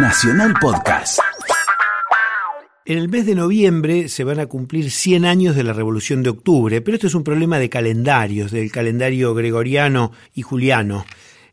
Nacional Podcast. En el mes de noviembre se van a cumplir 100 años de la Revolución de Octubre, pero esto es un problema de calendarios, del calendario gregoriano y juliano.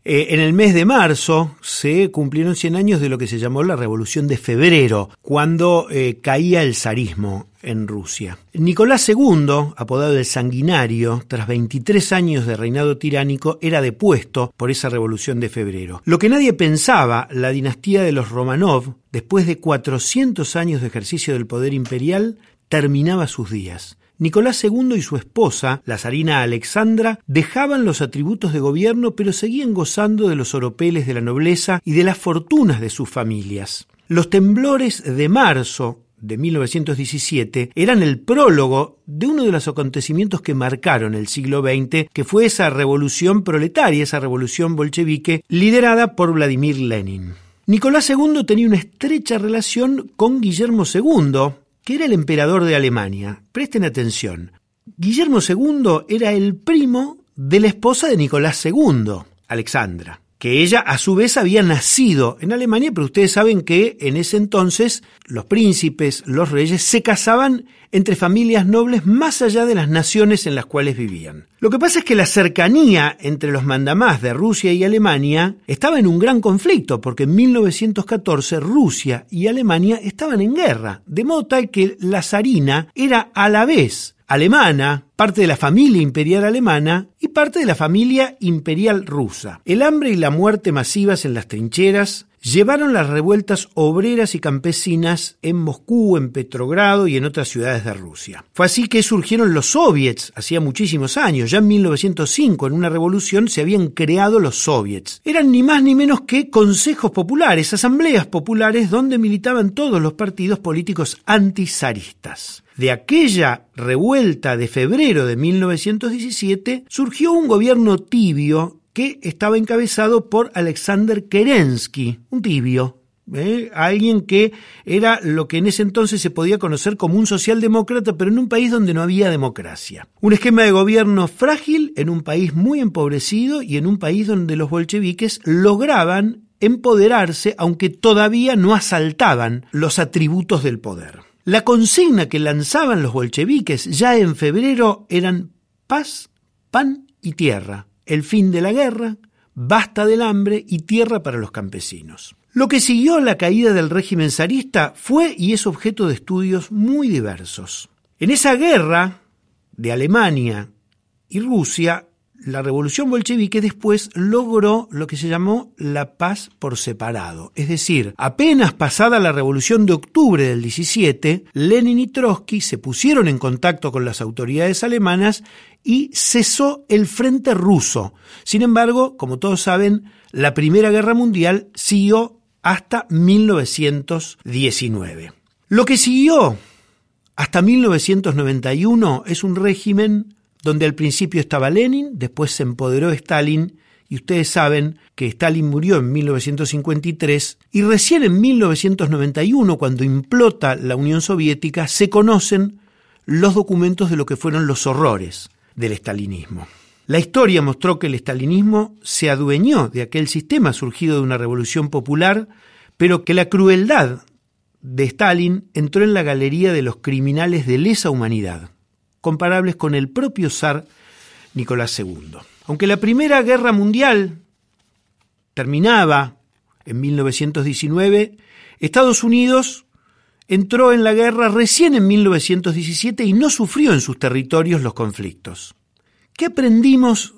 Eh, en el mes de marzo se cumplieron 100 años de lo que se llamó la Revolución de Febrero, cuando eh, caía el zarismo en Rusia. Nicolás II, apodado el Sanguinario, tras 23 años de reinado tiránico, era depuesto por esa revolución de febrero. Lo que nadie pensaba, la dinastía de los Romanov, después de 400 años de ejercicio del poder imperial, terminaba sus días. Nicolás II y su esposa, la zarina Alexandra, dejaban los atributos de gobierno pero seguían gozando de los oropeles de la nobleza y de las fortunas de sus familias. Los temblores de marzo de 1917 eran el prólogo de uno de los acontecimientos que marcaron el siglo XX, que fue esa revolución proletaria, esa revolución bolchevique, liderada por Vladimir Lenin. Nicolás II tenía una estrecha relación con Guillermo II, que era el emperador de Alemania. Presten atención. Guillermo II era el primo de la esposa de Nicolás II, Alexandra que ella a su vez había nacido en Alemania, pero ustedes saben que en ese entonces los príncipes, los reyes, se casaban entre familias nobles más allá de las naciones en las cuales vivían. Lo que pasa es que la cercanía entre los mandamás de Rusia y Alemania estaba en un gran conflicto, porque en 1914 Rusia y Alemania estaban en guerra, de modo tal que la zarina era a la vez alemana, parte de la familia imperial alemana y parte de la familia imperial rusa. El hambre y la muerte masivas en las trincheras llevaron las revueltas obreras y campesinas en Moscú, en Petrogrado y en otras ciudades de Rusia. Fue así que surgieron los soviets, hacía muchísimos años, ya en 1905 en una revolución se habían creado los soviets. Eran ni más ni menos que consejos populares, asambleas populares donde militaban todos los partidos políticos antizaristas. De aquella revuelta de febrero de 1917 surgió un gobierno tibio que estaba encabezado por Alexander Kerensky, un tibio, ¿eh? alguien que era lo que en ese entonces se podía conocer como un socialdemócrata, pero en un país donde no había democracia. Un esquema de gobierno frágil en un país muy empobrecido y en un país donde los bolcheviques lograban empoderarse, aunque todavía no asaltaban los atributos del poder. La consigna que lanzaban los bolcheviques ya en febrero eran paz, pan y tierra el fin de la guerra, basta del hambre y tierra para los campesinos. Lo que siguió la caída del régimen zarista fue y es objeto de estudios muy diversos. En esa guerra de Alemania y Rusia, la revolución bolchevique después logró lo que se llamó la paz por separado. Es decir, apenas pasada la revolución de octubre del 17, Lenin y Trotsky se pusieron en contacto con las autoridades alemanas y cesó el frente ruso. Sin embargo, como todos saben, la Primera Guerra Mundial siguió hasta 1919. Lo que siguió hasta 1991 es un régimen donde al principio estaba Lenin, después se empoderó Stalin, y ustedes saben que Stalin murió en 1953, y recién en 1991, cuando implota la Unión Soviética, se conocen los documentos de lo que fueron los horrores del estalinismo. La historia mostró que el estalinismo se adueñó de aquel sistema surgido de una revolución popular, pero que la crueldad de Stalin entró en la galería de los criminales de lesa humanidad comparables con el propio zar Nicolás II. Aunque la Primera Guerra Mundial terminaba en 1919, Estados Unidos entró en la guerra recién en 1917 y no sufrió en sus territorios los conflictos. ¿Qué aprendimos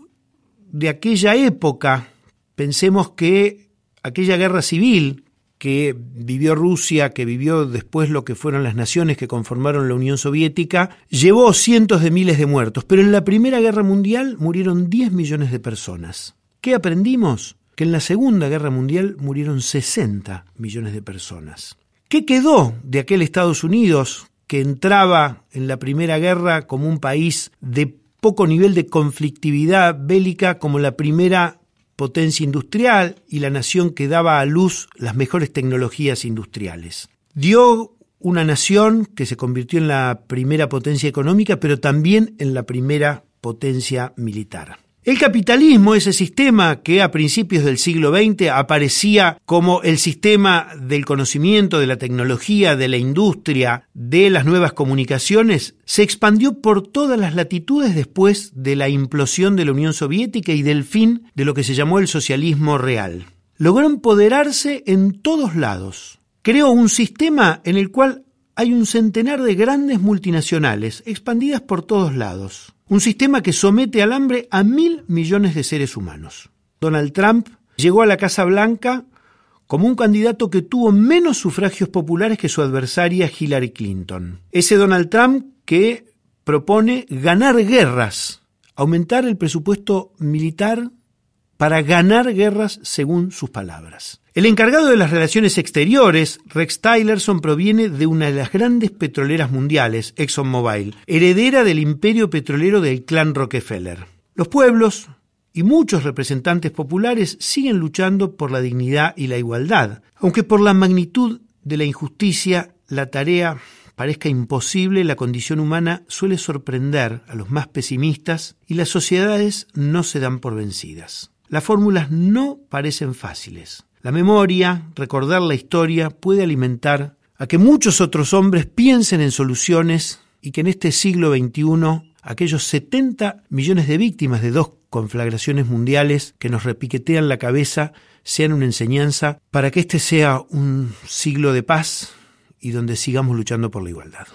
de aquella época? Pensemos que aquella guerra civil que vivió Rusia, que vivió después lo que fueron las naciones que conformaron la Unión Soviética, llevó cientos de miles de muertos, pero en la Primera Guerra Mundial murieron 10 millones de personas. ¿Qué aprendimos? Que en la Segunda Guerra Mundial murieron 60 millones de personas. ¿Qué quedó de aquel Estados Unidos que entraba en la Primera Guerra como un país de poco nivel de conflictividad bélica como la primera potencia industrial y la nación que daba a luz las mejores tecnologías industriales. Dio una nación que se convirtió en la primera potencia económica, pero también en la primera potencia militar. El capitalismo, ese sistema que a principios del siglo XX aparecía como el sistema del conocimiento, de la tecnología, de la industria, de las nuevas comunicaciones, se expandió por todas las latitudes después de la implosión de la Unión Soviética y del fin de lo que se llamó el socialismo real. Logró empoderarse en todos lados. Creó un sistema en el cual hay un centenar de grandes multinacionales expandidas por todos lados un sistema que somete al hambre a mil millones de seres humanos. Donald Trump llegó a la Casa Blanca como un candidato que tuvo menos sufragios populares que su adversaria Hillary Clinton. Ese Donald Trump que propone ganar guerras, aumentar el presupuesto militar para ganar guerras según sus palabras. El encargado de las relaciones exteriores, Rex Tillerson, proviene de una de las grandes petroleras mundiales, ExxonMobil, heredera del imperio petrolero del clan Rockefeller. Los pueblos y muchos representantes populares siguen luchando por la dignidad y la igualdad, aunque por la magnitud de la injusticia la tarea parezca imposible, la condición humana suele sorprender a los más pesimistas y las sociedades no se dan por vencidas. Las fórmulas no parecen fáciles. La memoria, recordar la historia, puede alimentar a que muchos otros hombres piensen en soluciones y que en este siglo XXI aquellos 70 millones de víctimas de dos conflagraciones mundiales que nos repiquetean la cabeza sean una enseñanza para que este sea un siglo de paz y donde sigamos luchando por la igualdad.